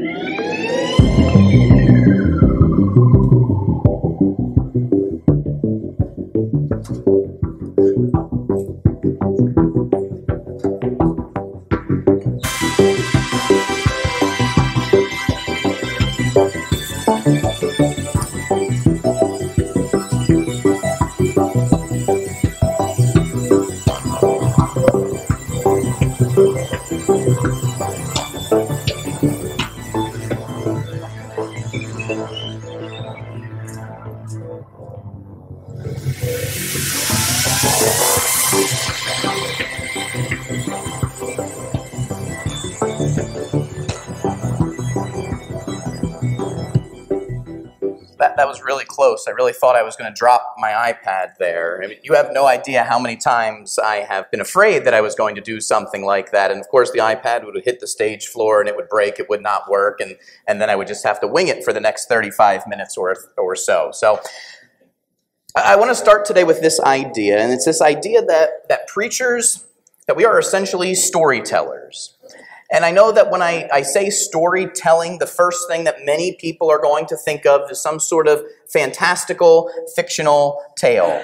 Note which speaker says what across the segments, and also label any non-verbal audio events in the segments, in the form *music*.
Speaker 1: close. I really thought I was going to drop my iPad there. I mean, you have no idea how many times I have been afraid that I was going to do something like that. And of course, the iPad would hit the stage floor and it would break, it would not work, and, and then I would just have to wing it for the next 35 minutes or, or so. So I want to start today with this idea, and it's this idea that, that preachers, that we are essentially storytellers. And I know that when I, I say storytelling, the first thing that many people are going to think of is some sort of fantastical, fictional tale.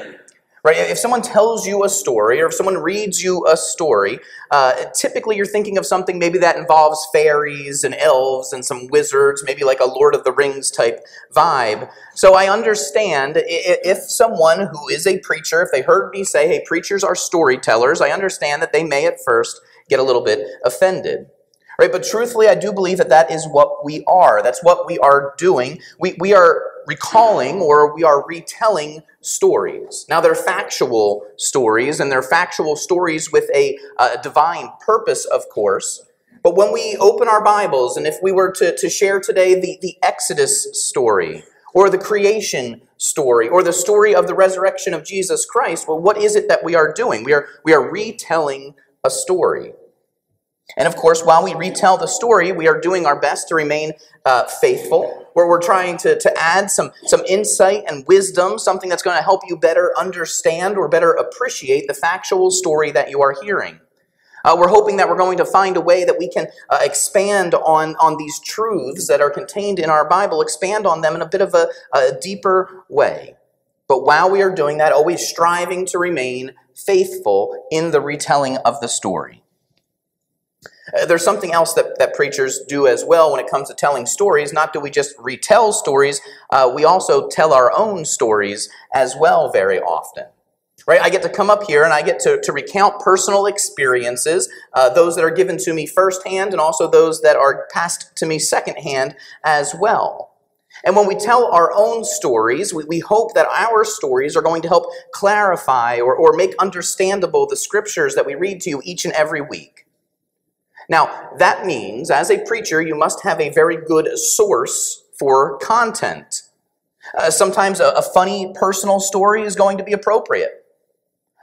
Speaker 1: Right? If someone tells you a story or if someone reads you a story, uh, typically you're thinking of something maybe that involves fairies and elves and some wizards, maybe like a Lord of the Rings type vibe. So I understand if someone who is a preacher, if they heard me say, hey, preachers are storytellers, I understand that they may at first get a little bit offended. Right? But truthfully, I do believe that that is what we are. That's what we are doing. We, we are recalling or we are retelling stories. Now, they're factual stories, and they're factual stories with a, a divine purpose, of course. But when we open our Bibles, and if we were to, to share today the, the Exodus story, or the creation story, or the story of the resurrection of Jesus Christ, well, what is it that we are doing? We are, we are retelling a story. And of course, while we retell the story, we are doing our best to remain uh, faithful, where we're trying to, to add some, some insight and wisdom, something that's going to help you better understand or better appreciate the factual story that you are hearing. Uh, we're hoping that we're going to find a way that we can uh, expand on, on these truths that are contained in our Bible, expand on them in a bit of a, a deeper way. But while we are doing that, always striving to remain faithful in the retelling of the story. Uh, there's something else that, that preachers do as well when it comes to telling stories. Not do we just retell stories, uh, we also tell our own stories as well very often. Right? I get to come up here and I get to, to recount personal experiences, uh, those that are given to me firsthand and also those that are passed to me secondhand as well. And when we tell our own stories, we, we hope that our stories are going to help clarify or, or make understandable the scriptures that we read to you each and every week. Now, that means, as a preacher, you must have a very good source for content. Uh, sometimes a, a, funny personal story is going to be appropriate.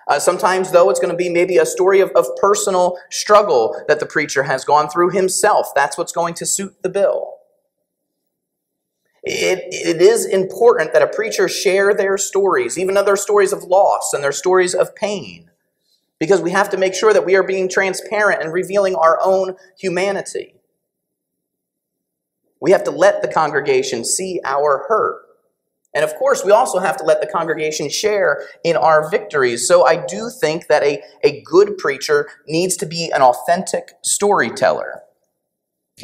Speaker 1: Uh, sometimes, though, it's going to be maybe a story of, of personal struggle that the preacher has gone through himself. That's what's going to suit the bill. It, it is important that a preacher share their stories, even other stories of loss and their stories of pain because we have to make sure that we are being transparent and revealing our own humanity. We have to let the congregation see our hurt. And of course, we also have to let the congregation share in our victories. So I do think that a, a good preacher needs to be an authentic storyteller.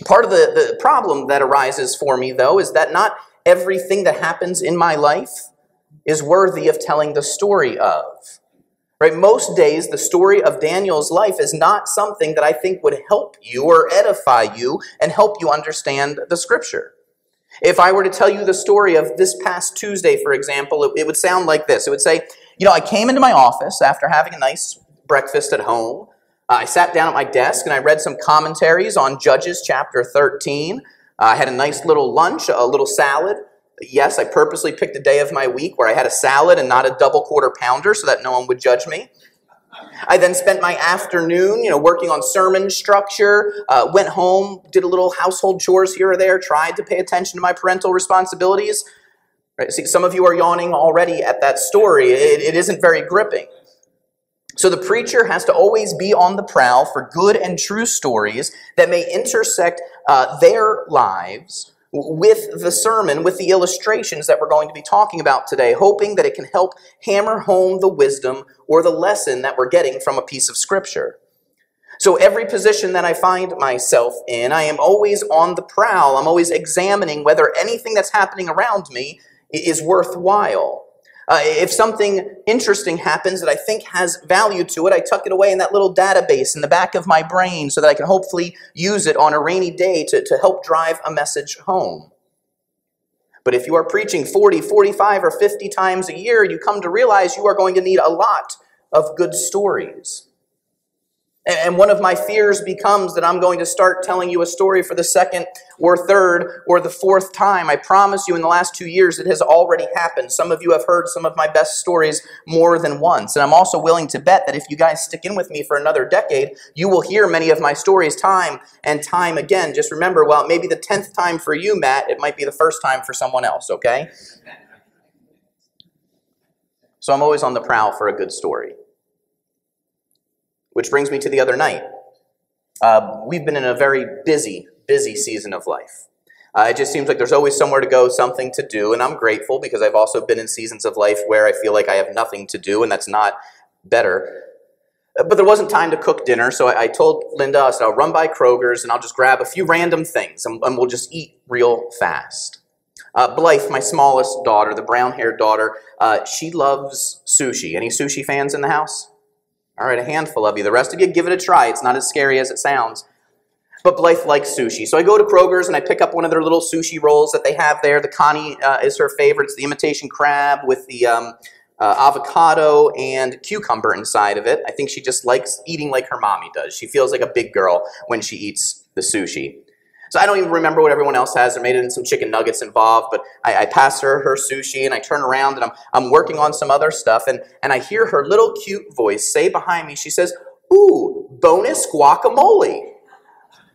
Speaker 1: Part of the, the problem that arises for me, though, is that not everything that happens in my life is worthy of telling the story of. Right? Most days, the story of Daniel's life is not something that I think would help you or edify you and help you understand the scripture. If I were to tell you the story of this past Tuesday, for example, it, it would sound like this. It would say, you know, I came into my office after having a nice breakfast at home. Uh, I sat down at my desk and I read some commentaries on Judges chapter 13. Uh, I had a nice little lunch, a little salad. Yes, I purposely picked a day of my week where I had a salad and not a double quarter pounder so that no one would judge me. I then spent my afternoon, you know, working on sermon structure, uh, went home, did a little household chores here or there, tried to pay attention to my parental responsibilities. Right? See, some of you are yawning already at that story. it, it isn't very gripping. So the preacher has to always be on the prowl for good and true stories that may intersect uh, their lives with the sermon, with the illustrations that we're going to be talking about today, hoping that it can help hammer home the wisdom or the lesson that we're getting from a piece of scripture. So every position that I find myself in, I am always on the prowl. I'm always examining whether anything that's happening around me is worthwhile. Uh, if something interesting happens that I think has value to it, I tuck it away in that little database in the back of my brain so that I can hopefully use it on a rainy day to, to help drive a message home. But if you are preaching 40, 45, or 50 times a year, you come to realize you are going to need a lot of good stories. And one of my fears becomes that I'm going to start telling you a story for the second or third or the fourth time. I promise you, in the last two years, it has already happened. Some of you have heard some of my best stories more than once. And I'm also willing to bet that if you guys stick in with me for another decade, you will hear many of my stories time and time again. Just remember, well, maybe the 10th time for you, Matt, it might be the first time for someone else, okay? So I'm always on the prowl for a good story. Which brings me to the other night. Uh, we've been in a very busy, busy season of life. Uh, it just seems like there's always somewhere to go, something to do, and I'm grateful because I've also been in seasons of life where I feel like I have nothing to do, and that's not better. Uh, but there wasn't time to cook dinner, so I, I told Linda, I said, I'll run by Kroger's and I'll just grab a few random things and, and we'll just eat real fast. Uh, Blythe, my smallest daughter, the brown haired daughter, uh, she loves sushi. Any sushi fans in the house? All right, a handful of you. The rest of you, give it a try. It's not as scary as it sounds. But Blythe likes sushi. So I go to Kroger's and I pick up one of their little sushi rolls that they have there. The Kani uh, is her favorite. It's the imitation crab with the um, uh, avocado and cucumber inside of it. I think she just likes eating like her mommy does. She feels like a big girl when she eats the sushi. So I don't even remember what everyone else has. There may have been some chicken nuggets involved, but I, I pass her her sushi and I turn around and I'm, I'm working on some other stuff and, and I hear her little cute voice say behind me, she says, Ooh, bonus guacamole.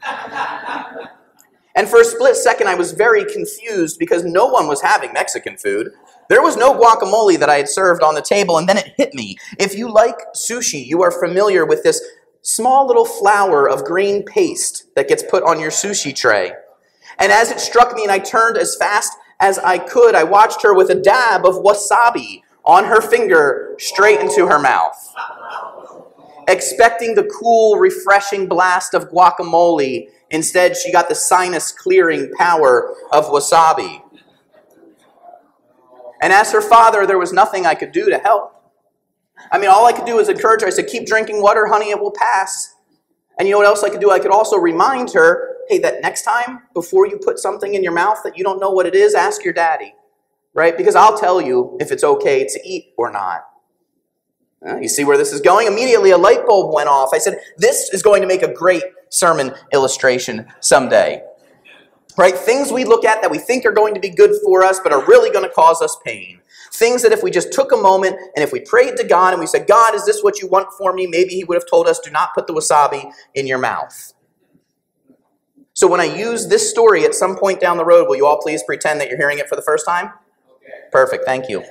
Speaker 1: *laughs* and for a split second, I was very confused because no one was having Mexican food. There was no guacamole that I had served on the table, and then it hit me. If you like sushi, you are familiar with this small little flower of green paste that gets put on your sushi tray. And as it struck me and I turned as fast as I could, I watched her with a dab of wasabi on her finger straight into her mouth. Expecting the cool, refreshing blast of guacamole, instead, she got the sinus clearing power of wasabi. And as her father, there was nothing I could do to help. I mean, all I could do is encourage her. I said, keep drinking water, honey, it will pass. And you know what else I could do? I could also remind her, hey, that next time, before you put something in your mouth that you don't know what it is, ask your daddy, right? Because I'll tell you if it's okay to eat or not. Uh, you see where this is going? Immediately, a light bulb went off. I said, this is going to make a great sermon illustration someday. Right? Things we look at that we think are going to be good for us, but are really going to cause us pain. Things that if we just took a moment and if we prayed to God and we said, God, is this what you want for me? Maybe He would have told us, do not put the wasabi in your mouth. So when I use this story at some point down the road, will you all please pretend that you're hearing it for the first time? Okay. Perfect, thank you.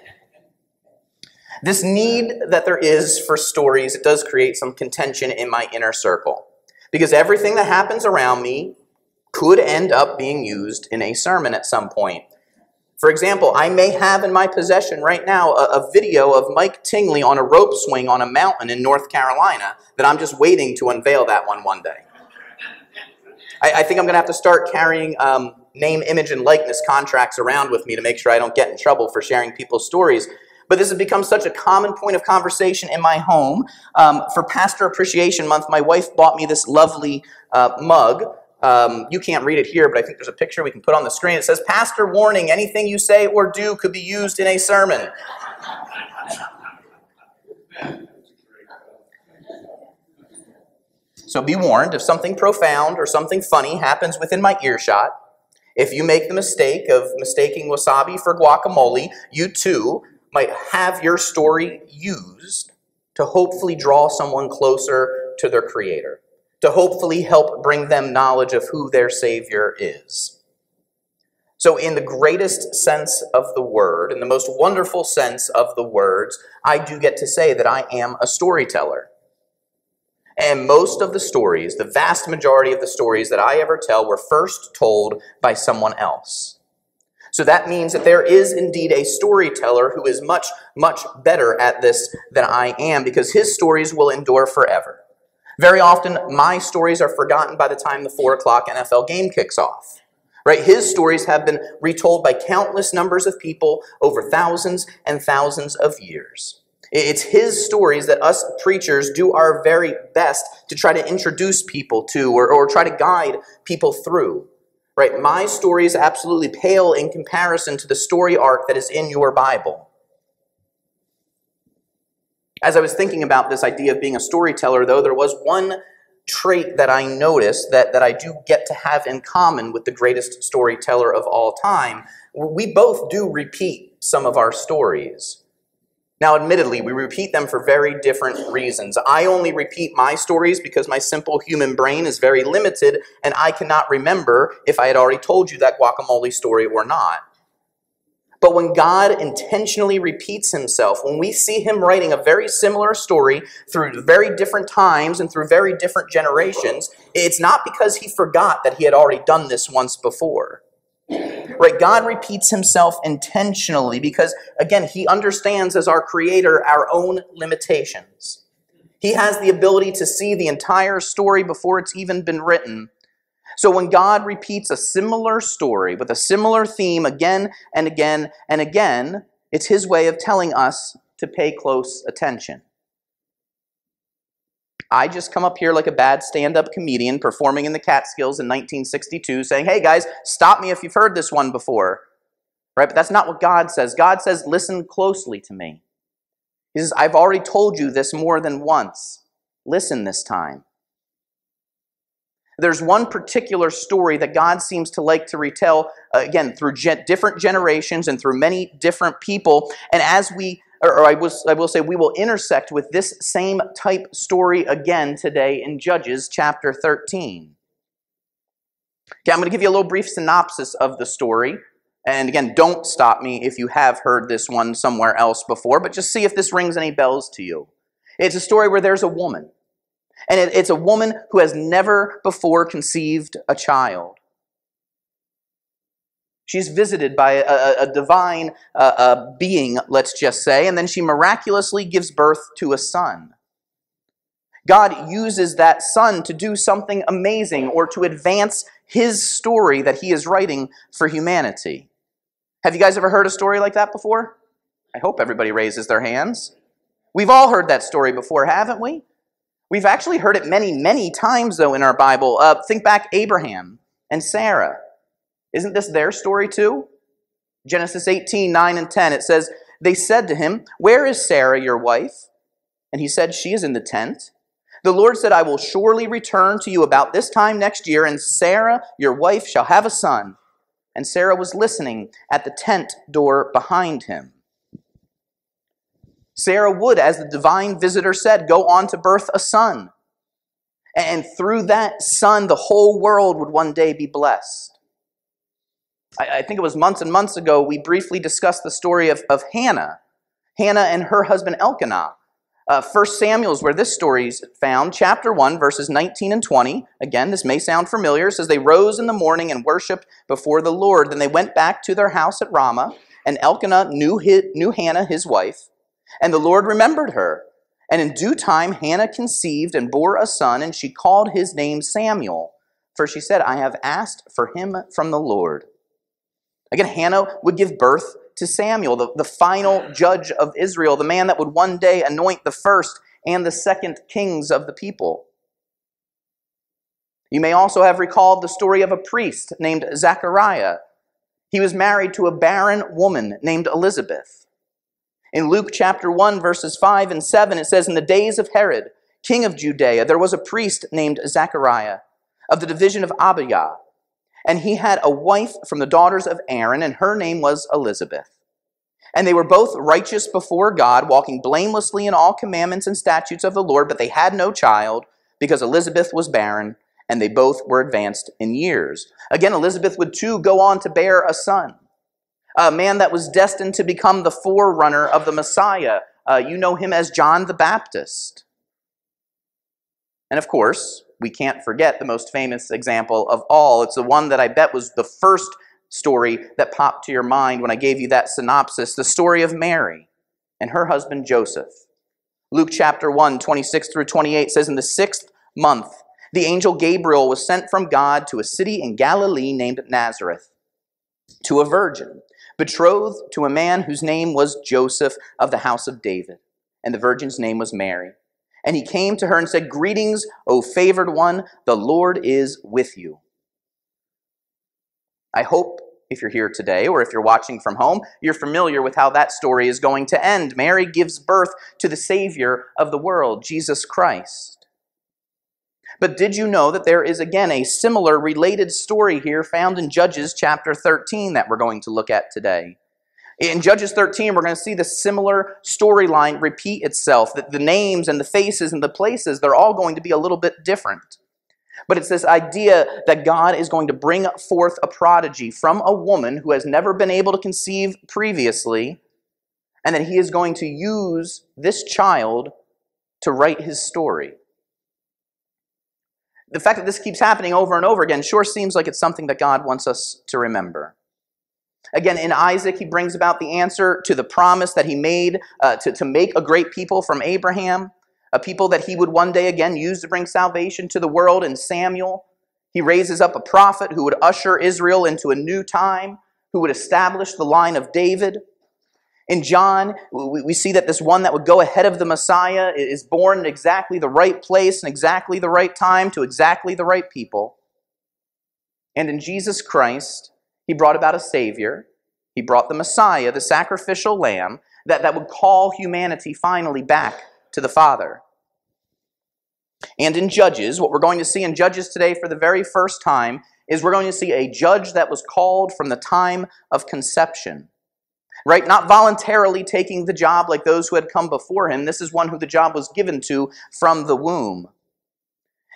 Speaker 1: This need that there is for stories, it does create some contention in my inner circle. Because everything that happens around me could end up being used in a sermon at some point. For example, I may have in my possession right now a, a, video of Mike Tingley on a rope swing on a mountain in North Carolina that I'm just waiting to unveil that one one day. I, I think I'm going to have to start carrying um, name, image, and likeness contracts around with me to make sure I don't get in trouble for sharing people's stories. But this has become such a common point of conversation in my home. Um, for Pastor Appreciation Month, my wife bought me this lovely uh, mug um, you can't read it here, but I think there's a picture we can put on the screen. It says, Pastor warning, anything you say or do could be used in a sermon. So be warned if something profound or something funny happens within my earshot, if you make the mistake of mistaking wasabi for guacamole, you too might have your story used to hopefully draw someone closer to their Creator to hopefully help bring them knowledge of who their Savior is. So, in the greatest sense of the word, in the most wonderful sense of the words, I do get to say that I am a storyteller. And most of the stories, the vast majority of the stories that I ever tell, were first told by someone else. So that means that there is indeed a storyteller who is much, much better at this than I am because his stories will endure forever. Very often, my stories are forgotten by the time the four o'clock NFL game kicks off. Right? His stories have been retold by countless numbers of people over thousands and thousands of years. It's his stories that us preachers do our very best to try to introduce people to or, or try to guide people through. Right? My stories absolutely pale in comparison to the story arc that is in your Bible. As I was thinking about this idea of being a storyteller, though, there was one trait that I noticed that, that I do get to have in common with the greatest storyteller of all time. We both do repeat some of our stories. Now, admittedly, we repeat them for very different reasons. I only repeat my stories because my simple human brain is very limited and I cannot remember if I had already told you that guacamole story or not. But when God intentionally repeats himself, when we see him writing a very similar story through very different times and through very different generations, it's not because he forgot that he had already done this once before. Right? God repeats himself intentionally because, again, he understands as our creator our own limitations. He has the ability to see the entire story before it's even been written. So when God repeats a similar story with a similar theme again and again and again, it's his way of telling us to pay close attention. I just come up here like a bad stand up comedian performing in the Catskills in 1962 saying, hey guys, stop me if you've heard this one before. Right? But that's not what God says. God says, listen closely to me. He says, I've already told you this more than once. Listen this time. There's one particular story that God seems to like to retell, uh, again, through ge- different generations and through many different people. And as we, or, or I, was, I will say, we will intersect with this same type story again today in Judges chapter 13. Okay, I'm going to give you a little brief synopsis of the story. And again, don't stop me if you have heard this one somewhere else before, but just see if this rings any bells to you. It's a story where there's a woman and it, it's a woman who has never before conceived a child. She's visited by a, a, divine uh, a being, let's just say, and then she miraculously gives birth to a son. God uses that son to do something amazing or to advance his story that he is writing for humanity. Have you guys ever heard a story like that before? I hope everybody raises their hands. We've all heard that story before, haven't we? We've actually heard it many, many times, though, in our Bible. Uh, think back Abraham and Sarah. Isn't this their story, too? Genesis 18, 9 and 10, it says, They said to him, Where is Sarah, your wife? And he said, She is in the tent. The Lord said, I will surely return to you about this time next year, and Sarah, your wife, shall have a son. And Sarah was listening at the tent door behind him. Sarah would, as the divine visitor said, go on to birth a son. And through that son, the whole world would one day be blessed. I, I think it was months and months ago, we briefly discussed the story of, of Hannah. Hannah and her husband Elkanah. Uh, 1 Samuel is where this story is found, chapter 1, verses 19 and 20. Again, this may sound familiar. It says, They rose in the morning and worshiped before the Lord. Then they went back to their house at Ramah, and Elkanah knew, his, knew Hannah, his wife. And the Lord remembered her. And in due time, Hannah conceived and bore a son, and she called his name Samuel. For she said, I have asked for him from the Lord. Again, Hannah would give birth to Samuel, the, the final judge of Israel, the man that would one day anoint the first and the second kings of the people. You may also have recalled the story of a priest named Zechariah. He was married to a barren woman named Elizabeth. In Luke chapter 1, verses 5 and 7, it says, In the days of Herod, king of Judea, there was a priest named Zechariah of the division of Abijah. And he had a wife from the daughters of Aaron, and her name was Elizabeth. And they were both righteous before God, walking blamelessly in all commandments and statutes of the Lord, but they had no child because Elizabeth was barren, and they both were advanced in years. Again, Elizabeth would too go on to bear a son, a man that was destined to become the forerunner of the Messiah. Uh, you know him as John the Baptist. And of course, we can't forget the most famous example of all. It's the one that I bet was the first story that popped to your mind when I gave you that synopsis the story of Mary and her husband Joseph. Luke chapter 1, 26 through 28 says, In the sixth month, the angel Gabriel was sent from God to a city in Galilee named Nazareth to a virgin, betrothed to a man whose name was Joseph of the house of David, and the virgin's name was Mary. And he came to her and said, Greetings, O favored one, the Lord is with you. I hope if you're here today or if you're watching from home, you're familiar with how that story is going to end. Mary gives birth to the Savior of the world, Jesus Christ. But did you know that there is again a similar related story here found in Judges chapter 13 that we're going to look at today? In Judges 13, we're going to see the similar storyline repeat itself, that the names and the faces and the places, they're all going to be a little bit different. But it's this idea that God is going to bring forth a prodigy from a woman who has never been able to conceive previously, and that he is going to use this child to write his story. The fact that this keeps happening over and over again sure seems like it's something that God wants us to remember. Again, in Isaac, he brings about the answer to the promise that he made uh, to, to make a great people from Abraham a people that he would one day again use to bring salvation to the world in Samuel. He raises up a prophet who would usher Israel into a new time, who would establish the line of David. In John, we see that this one that would go ahead of the Messiah is born in exactly the right place and exactly the right time to exactly the right people. And in Jesus Christ, he brought about a Savior. He brought the Messiah, the sacrificial lamb, that, that would call humanity finally back to the Father. And in Judges, what we're going to see in Judges today for the very first time is we're going to see a judge that was called from the time of conception. Right? Not voluntarily taking the job like those who had come before him. This is one who the job was given to from the womb.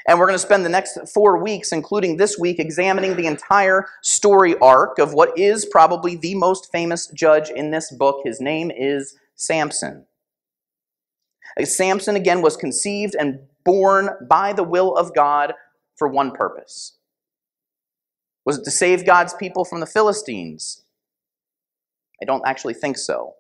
Speaker 1: And we're going to spend the next four weeks, including this week, examining the entire story arc of what is probably the most famous judge in this book. His name is Samson. Samson, again, was conceived and born by the will of God for one purpose. Was it to save God's people from the Philistines? I don't actually think so.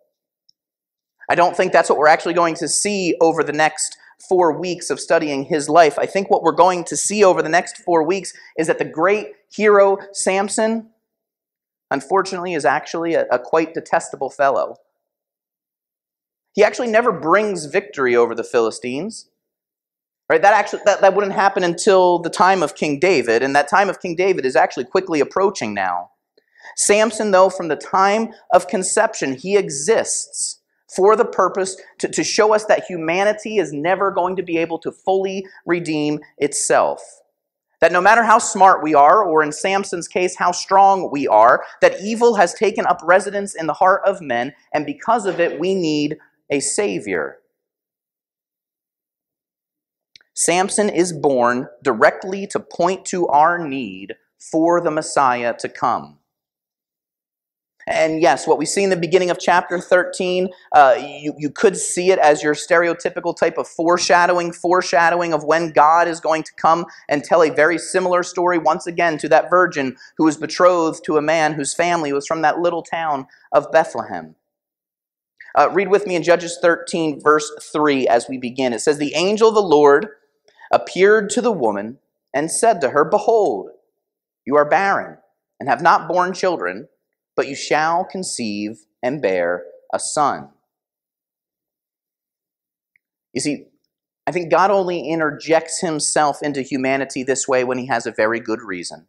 Speaker 1: I don't think that's what we're actually going to see over the next four weeks of studying his life. I think what we're going to see over the next four weeks is that the great hero Samson, unfortunately, is actually a, a quite detestable fellow. He actually never brings victory over the Philistines. Right? That actually that, that wouldn't happen until the time of King David, and that time of King David is actually quickly approaching now. Samson, though, from the time of conception, he exists for the purpose to, to show us that humanity is never going to be able to fully redeem itself. That no matter how smart we are, or in Samson's case, how strong we are, that evil has taken up residence in the heart of men, and because of it, we need a Savior. Samson is born directly to point to our need for the Messiah to come. And yes, what we see in the beginning of chapter 13, uh, you, you could see it as your stereotypical type of foreshadowing, foreshadowing of when God is going to come and tell a very similar story once again to that virgin who was betrothed to a man whose family was from that little town of Bethlehem. Uh, read with me in Judges 13, verse 3 as we begin. It says, The angel of the Lord appeared to the woman and said to her, Behold, you are barren and have not borne children, but you shall conceive and bear a son. You see, I think God only interjects himself into humanity this way when he has a very good reason.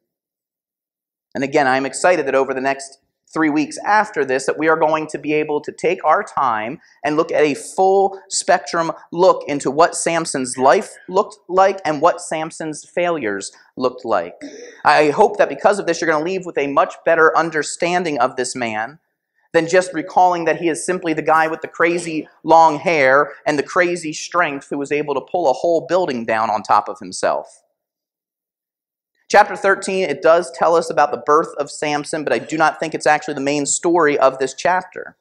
Speaker 1: And again, I'm excited that over the next three weeks after this that we are going to be able to take our time and look at a full spectrum look into what Samson's life looked like and what Samson's failures looked like. I hope that because of this, you're going to leave with a much better understanding of this man than just recalling that he is simply the guy with the crazy long hair and the crazy strength who was able to pull a whole building down on top of himself. Chapter 13, it does tell us about the birth of Samson, but I do not think it's actually the main story of this chapter.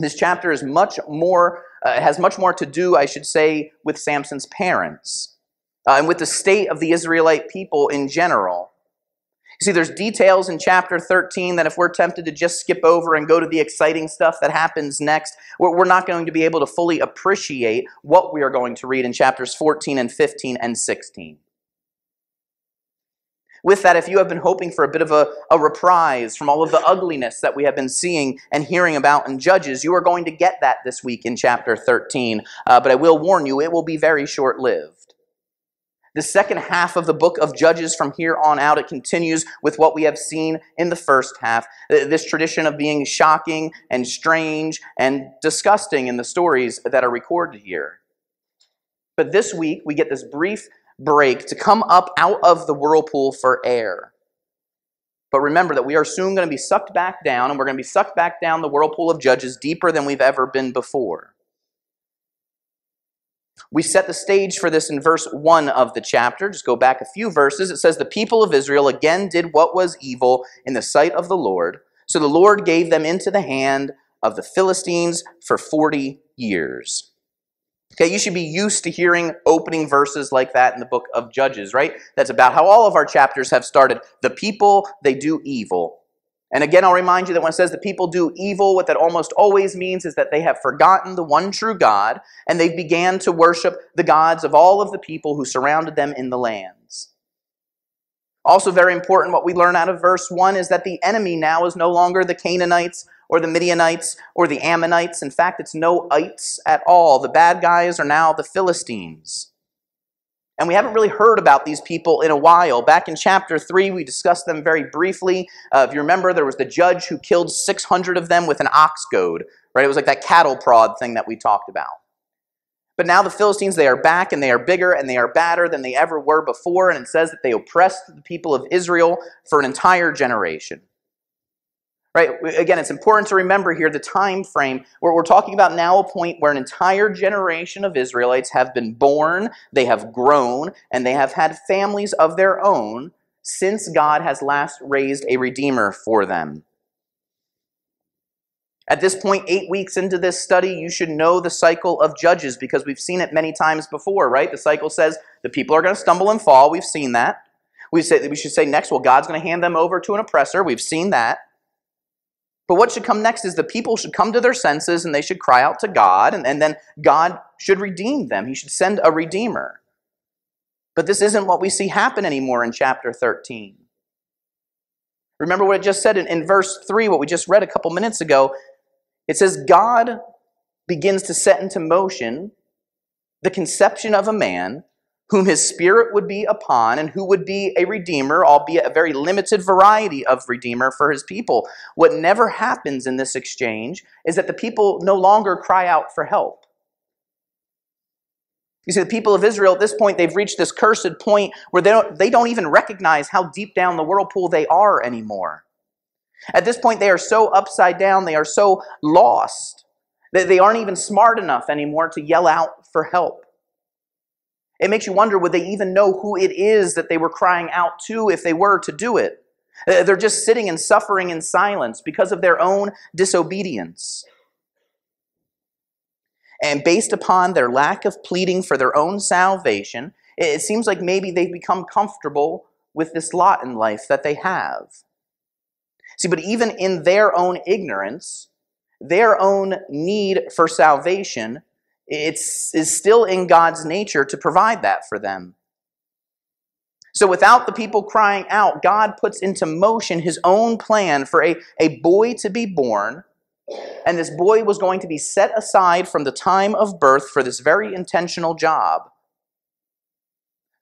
Speaker 1: This chapter is much more, uh, has much more to do, I should say, with Samson's parents uh, and with the state of the Israelite people in general. You see, there's details in chapter 13 that if we're tempted to just skip over and go to the exciting stuff that happens next, we're not going to be able to fully appreciate what we are going to read in chapters 14 and 15 and 16. With that, if you have been hoping for a bit of a, a reprise from all of the ugliness that we have been seeing and hearing about in Judges, you are going to get that this week in chapter 13. Uh, but I will warn you, it will be very short lived. The second half of the book of Judges from here on out, it continues with what we have seen in the first half. This tradition of being shocking and strange and disgusting in the stories that are recorded here. But this week, we get this brief break to come up out of the whirlpool for air. But remember that we are soon going to be sucked back down, and we're going to be sucked back down the whirlpool of judges deeper than we've ever been before. We set the stage for this in verse 1 of the chapter. Just go back a few verses. It says, The people of Israel again did what was evil in the sight of the Lord. So the Lord gave them into the hand of the Philistines for 40 years. Okay, you should be used to hearing opening verses like that in the book of Judges, right? That's about how all of our chapters have started. The people, they do evil. And again, I'll remind you that when it says the people do evil, what that almost always means is that they have forgotten the one true God and they began to worship the gods of all of the people who surrounded them in the lands. Also, very important, what we learn out of verse 1 is that the enemy now is no longer the Canaanites or the Midianites or the Ammonites. In fact, it's no ites at all. The bad guys are now the Philistines. And we haven't really heard about these people in a while. Back in chapter 3, we discussed them very briefly. Uh, if you remember, there was the judge who killed 600 of them with an ox goad, right? It was like that cattle prod thing that we talked about. But now the Philistines, they are back and they are bigger and they are badder than they ever were before. And it says that they oppressed the people of Israel for an entire generation. Right? Again, it's important to remember here the time frame where we're talking about now a point where an entire generation of Israelites have been born, they have grown, and they have had families of their own since God has last raised a redeemer for them. At this point, eight weeks into this study, you should know the cycle of judges because we've seen it many times before, right? The cycle says the people are going to stumble and fall. We've seen that. We, say, we should say next, well, God's going to hand them over to an oppressor. We've seen that. But what should come next is the people should come to their senses and they should cry out to God, and, and then God should redeem them. He should send a redeemer. But this isn't what we see happen anymore in chapter 13. Remember what it just said in, in verse 3, what we just read a couple minutes ago. It says, God begins to set into motion the conception of a man whom his spirit would be upon, and who would be a redeemer, albeit a very limited variety of redeemer for his people. What never happens in this exchange is that the people no longer cry out for help. You see, the people of Israel at this point, they've reached this cursed point where they don't, they don't even recognize how deep down the whirlpool they are anymore. At this point, they are so upside down, they are so lost, that they aren't even smart enough anymore to yell out for help. It makes you wonder would they even know who it is that they were crying out to if they were to do it? Uh, they're just sitting and suffering in silence because of their own disobedience. And based upon their lack of pleading for their own salvation, it seems like maybe they've become comfortable with this lot in life that they have. See, but even in their own ignorance, their own need for salvation it's is still in God's nature to provide that for them. So without the people crying out, God puts into motion his own plan for a, a boy to be born. And this boy was going to be set aside from the time of birth for this very intentional job.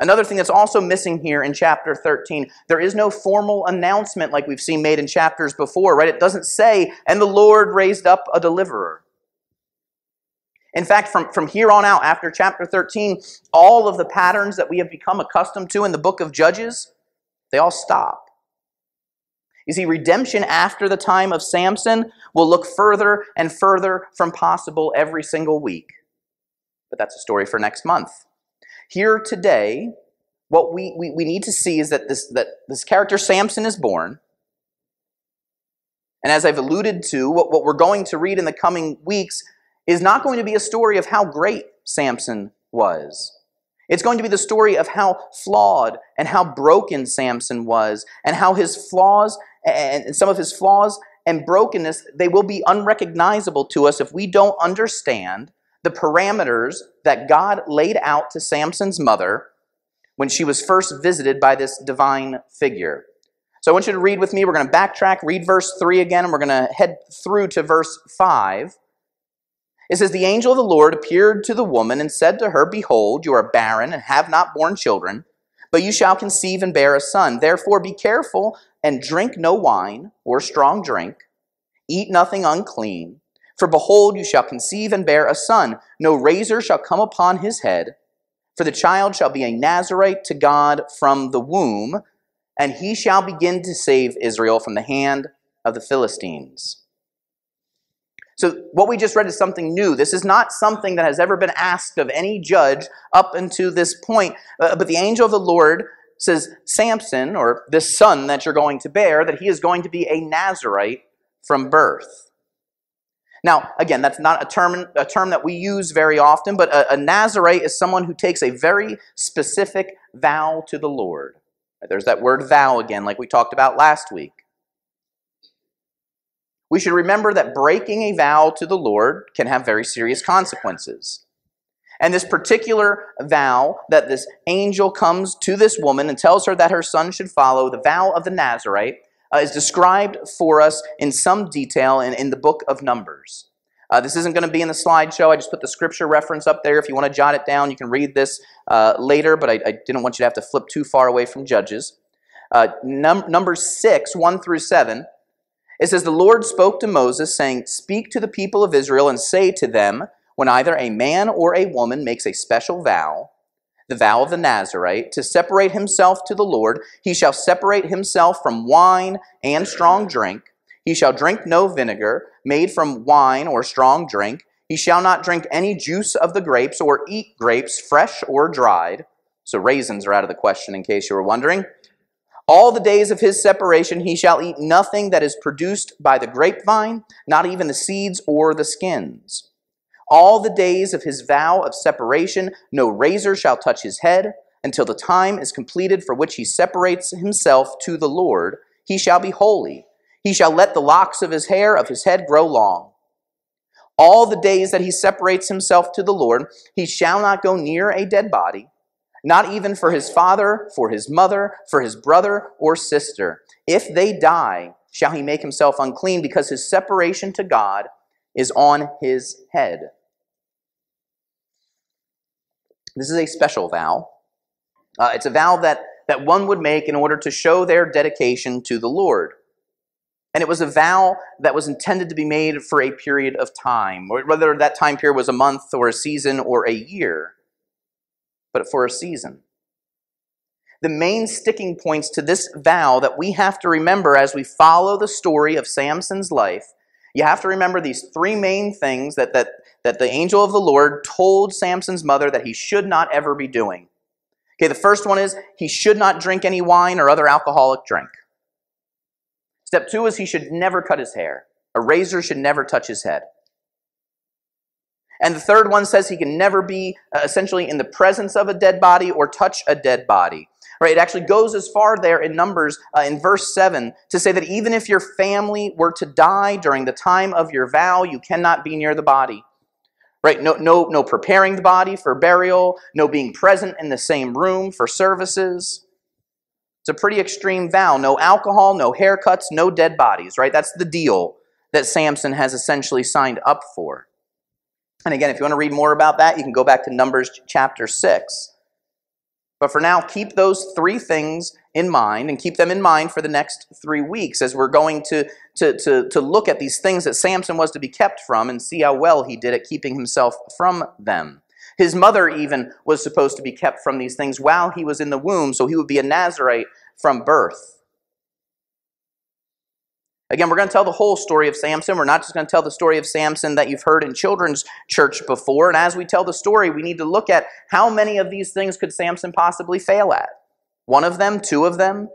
Speaker 1: Another thing that's also missing here in chapter 13, there is no formal announcement like we've seen made in chapters before, right? It doesn't say, and the Lord raised up a deliverer. In fact, from, from here on out, after chapter 13, all of the patterns that we have become accustomed to in the book of Judges, they all stop. You see, redemption after the time of Samson will look further and further from possible every single week. But that's a story for next month. Here today, what we, we, we need to see is that this, that this character, Samson, is born. And as I've alluded to, what, what we're going to read in the coming weeks is not going to be a story of how great Samson was. It's going to be the story of how flawed and how broken Samson was, and how his flaws and some of his flaws and brokenness, they will be unrecognizable to us if we don't understand the parameters that God laid out to Samson's mother when she was first visited by this divine figure. So I want you to read with me. We're going to backtrack, read verse 3 again, and we're going to head through to verse 5. It says, The angel of the Lord appeared to the woman and said to her, Behold, you are barren and have not borne children, but you shall conceive and bear a son. Therefore be careful and drink no wine or strong drink. Eat nothing unclean. For behold, you shall conceive and bear a son. No razor shall come upon his head for the child shall be a Nazarite to God from the womb, and he shall begin to save Israel from the hand of the Philistines. So, what we just read is something new. This is not something that has ever been asked of any judge up until this point. Uh, but the angel of the Lord says, Samson, or this son that you're going to bear, that he is going to be a Nazarite from birth. Now, again, that's not a term, a term that we use very often, but a, a Nazarite is someone who takes a very specific vow to the Lord. There's that word vow again, like we talked about last week. We should remember that breaking a vow to the Lord can have very serious consequences. And this particular vow that this angel comes to this woman and tells her that her son should follow, the vow of the Nazarite, uh, is described for us in some detail in, in the book of Numbers. Uh, this isn't going to be in the slideshow. I just put the scripture reference up there. If you want to jot it down, you can read this uh, later, but I, I, didn't want you to have to flip too far away from Judges. Uh, num- number 6, 1 through 7, it says, The Lord spoke to Moses, saying, Speak to the people of Israel and say to them, When either a man or a woman makes a special vow, the vow of the Nazarite, to separate himself to the Lord. He shall separate himself from wine and strong drink. He shall drink no vinegar made from wine or strong drink. He shall not drink any juice of the grapes or eat grapes, fresh or dried. So raisins are out of the question, in case you were wondering. All the days of his separation he shall eat nothing that is produced by the grapevine, not even the seeds or the skins. All the days of his vow of separation, no razor shall touch his head until the time is completed for which he separates himself to the Lord. He shall be holy. He shall let the locks of his hair of his head grow long. All the days that he separates himself to the Lord, he shall not go near a dead body, not even for his father, for his mother, for his brother or sister. If they die, shall he make himself unclean, because his separation to God is on his head. This is a special vow. Uh, it's a vow that, that one would make in order to show their dedication to the Lord. And it was a vow that was intended to be made for a period of time, whether that time period was a month or a season or a year, but for a season. The main sticking points to this vow that we have to remember as we follow the story of Samson's life you have to remember these three main things that, that, that the angel of the Lord told Samson's mother that he should not ever be doing. Okay, the first one is he should not drink any wine or other alcoholic drink. Step two is he should never cut his hair. A razor should never touch his head. And the third one says he can never be uh, essentially in the presence of a dead body or touch a dead body. Right? It actually goes as far there in Numbers uh, in verse 7 to say that even if your family were to die during the time of your vow, you cannot be near the body. Right? No, no, no preparing the body for burial, no being present in the same room for services. It's a pretty extreme vow. No alcohol, no haircuts, no dead bodies, right? That's the deal that Samson has essentially signed up for. And again, if you want to read more about that, you can go back to Numbers chapter 6. But for now, keep those three things in mind and keep them in mind for the next three weeks as we're going to, to, to, to look at these things that Samson was to be kept from and see how well he did at keeping himself from them. His mother even was supposed to be kept from these things while he was in the womb, so he would be a Nazarite from birth. Again, we're going to tell the whole story of Samson. We're not just going to tell the story of Samson that you've heard in children's church before. And as we tell the story, we need to look at how many of these things could Samson possibly fail at? One of them? Two of them?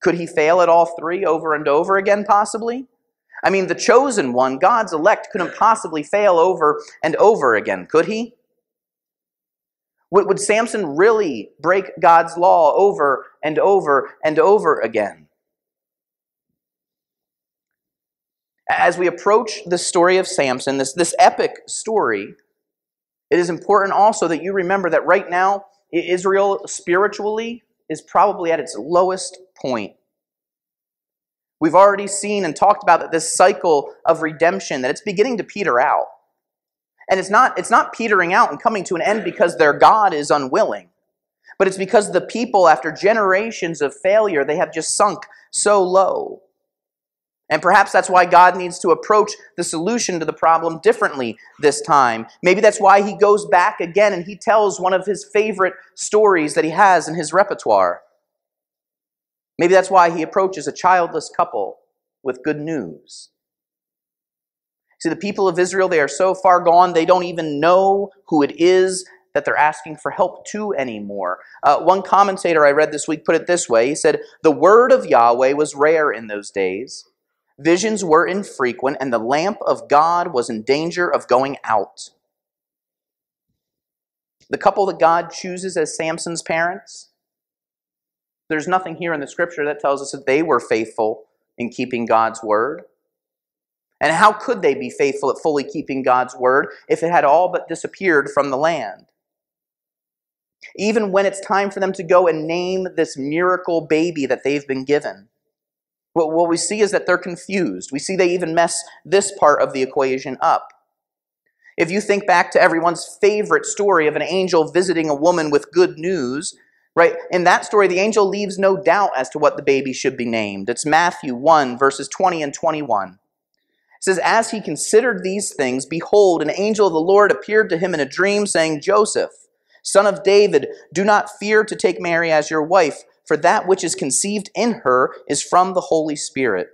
Speaker 1: Could he fail at all three over and over again, possibly? I mean, the chosen one, God's elect, couldn't possibly fail over and over again, could he? Would, Samson really break God's law over and over and over again? As we approach the story of Samson, this, this epic story, it is important also that you remember that right now, Israel spiritually is probably at its lowest point. We've already seen and talked about that this cycle of redemption, that it's beginning to peter out. And it's not, it's not petering out and coming to an end because their God is unwilling, but it's because the people, after generations of failure, they have just sunk so low. And perhaps that's why God needs to approach the solution to the problem differently this time. Maybe that's why he goes back again and he tells one of his favorite stories that he has in his repertoire. Maybe that's why he approaches a childless couple with good news. See, the people of Israel, they are so far gone, they don't even know who it is that they're asking for help to anymore. Uh, one commentator I read this week put it this way He said, The word of Yahweh was rare in those days, visions were infrequent, and the lamp of God was in danger of going out. The couple that God chooses as Samson's parents, there's nothing here in the scripture that tells us that they were faithful in keeping God's word. And how could they be faithful at fully keeping God's word if it had all but disappeared from the land? Even when it's time for them to go and name this miracle baby that they've been given, what, what we see is that they're confused. We see they even mess this part of the equation up. If you think back to everyone's favorite story of an angel visiting a woman with good news, right? In that story, the angel leaves no doubt as to what the baby should be named. It's Matthew 1, verses 20 and 21. It says, As he considered these things, behold, an angel of the Lord appeared to him in a dream, saying, Joseph, son of David, do not fear to take Mary as your wife, for that which is conceived in her is from the Holy Spirit.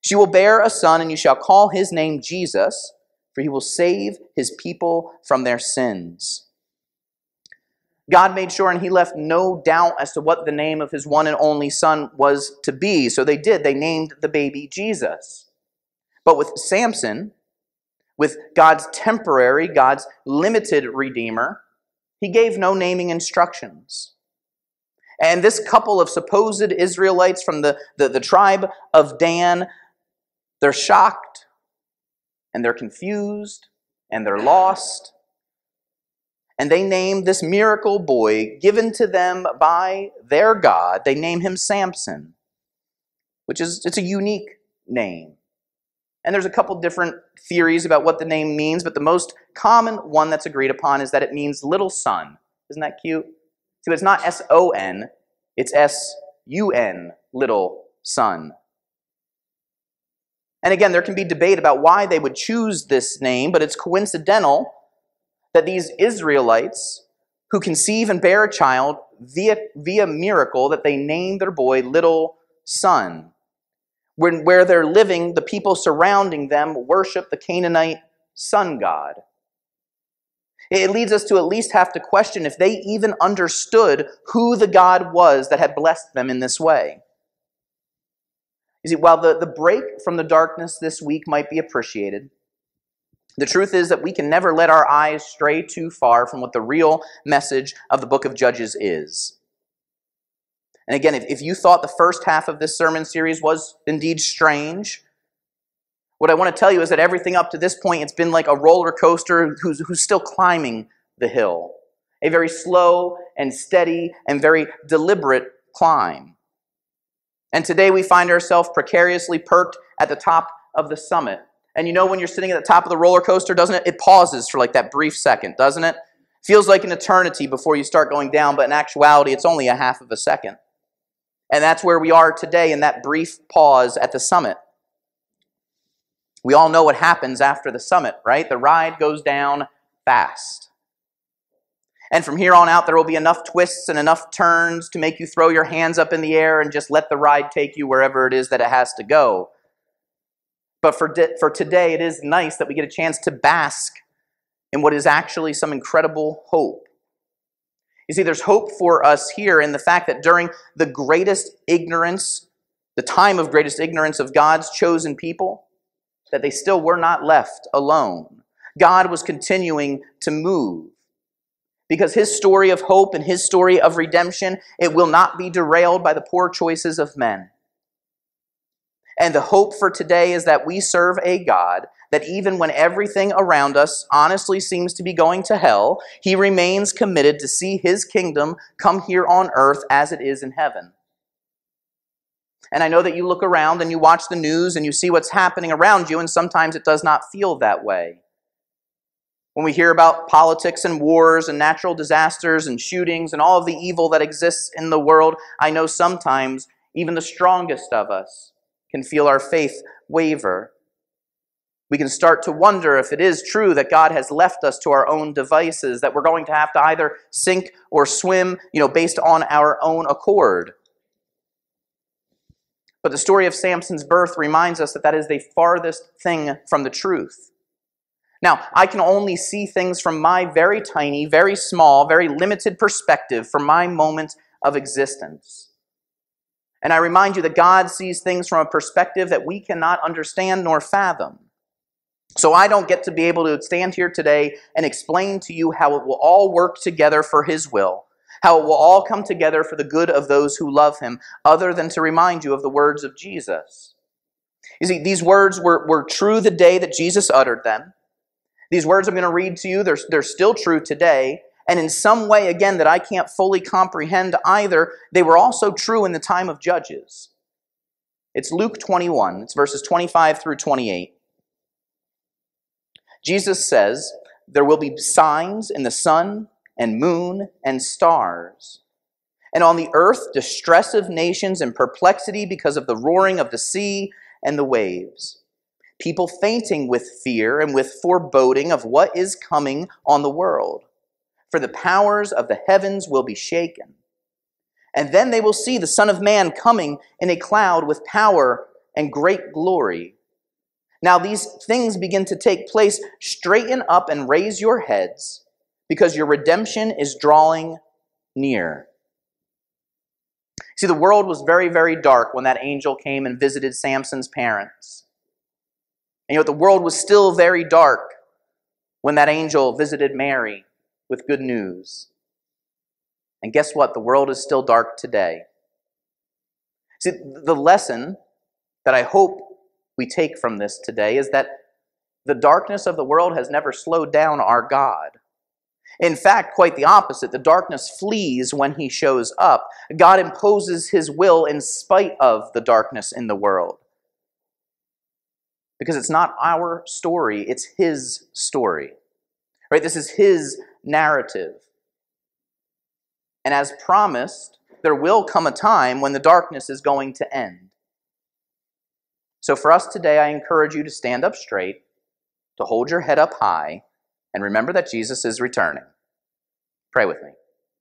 Speaker 1: She will bear a son, and you shall call his name Jesus, for he will save his people from their sins. God made sure and he left no doubt as to what the name of his one and only son was to be. So they did. They named the baby Jesus. But with Samson, with God's temporary, God's limited redeemer, he gave no naming instructions. And this couple of supposed Israelites from the, the, the, tribe of Dan, they're shocked and they're confused and they're lost. And they name this miracle boy given to them by their God, they name him Samson, which is it's a unique name. And there's a couple different theories about what the name means, but the most common one that's agreed upon is that it means little son. Isn't that cute? So it's not S O N, it's S U N, little son. And again, there can be debate about why they would choose this name, but it's coincidental that these Israelites who conceive and bear a child via, via miracle, that they name their boy little son when, where they're living, the people surrounding them worship the Canaanite sun god. It leads us to at least have to question if they even understood who the God was that had blessed them in this way. You see, while the, the break from the darkness this week might be appreciated, the truth is that we can never let our eyes stray too far from what the real message of the book of Judges is. And again, if, if you thought the first half of this sermon series was indeed strange, what I want to tell you is that everything up to this point, it's been like a roller coaster who's, who's still climbing the hill. A very slow and steady and very deliberate climb. And today we find ourselves precariously perked at the top of the summit. And you know when you're sitting at the top of the roller coaster, doesn't it? It pauses for like that brief second, doesn't it? Feels like an eternity before you start going down, but in actuality, it's only a half of a second. And that's where we are today in that brief pause at the summit. We all know what happens after the summit, right? The ride goes down fast. And from here on out, there will be enough twists and enough turns to make you throw your hands up in the air and just let the ride take you wherever it is that it has to go. But for, di- for today, it is nice that we get a chance to bask in what is actually some incredible hope. You see, there's hope for us here in the fact that during the greatest ignorance, the time of greatest ignorance of God's chosen people, that they still were not left alone. God was continuing to move. Because his story of hope and his story of redemption, it will not be derailed by the poor choices of men. And the hope for today is that we serve a God that even when everything around us honestly seems to be going to hell, he remains committed to see his kingdom come here on earth as it is in heaven. And I know that you look around and you watch the news and you see what's happening around you, and sometimes it does not feel that way. When we hear about politics and wars and natural disasters and shootings and all of the evil that exists in the world, I know sometimes even the strongest of us can feel our faith waver. We can start to wonder if it is true that God has left us to our own devices, that we're going to have to either sink or swim, you know, based on our own accord. But the story of Samson's birth reminds us that that is the farthest thing from the truth. Now, I can only see things from my very tiny, very small, very limited perspective from my moment of existence. And I remind you that God sees things from a perspective that we cannot understand nor fathom. So I don't get to be able to stand here today and explain to you how it will all work together for His will, how it will all come together for the good of those who love Him, other than to remind you of the words of Jesus. You see, these words were, were true the day that Jesus uttered them. These words I'm going to read to you, they're, they're still true today. And in some way, again, that I can't fully comprehend either, they were also true in the time of Judges. It's Luke 21, it's verses 25 through 28. Jesus says, There will be signs in the sun and moon and stars. And on the earth, distress of nations and perplexity because of the roaring of the sea and the waves people fainting with fear and with foreboding of what is coming on the world. For the powers of the heavens will be shaken. And then they will see the Son of Man coming in a cloud with power and great glory. Now these things begin to take place. Straighten up and raise your heads, because your redemption is drawing near. See, the world was very, very dark when that angel came and visited Samson's parents. And yet the world was still very dark when that angel visited Mary with good news. And guess what? The world is still dark today. See, the lesson that I hope we take from this today is that the darkness of the world has never slowed down our God. In fact, quite the opposite. The darkness flees when he shows up. God imposes his will in spite of the darkness in the world because it's not our story, it's his story. Right? This is his narrative. And as promised, there will come a time when the darkness is going to end. So for us today, I encourage you to stand up straight, to hold your head up high, and remember that Jesus is returning. Pray with me.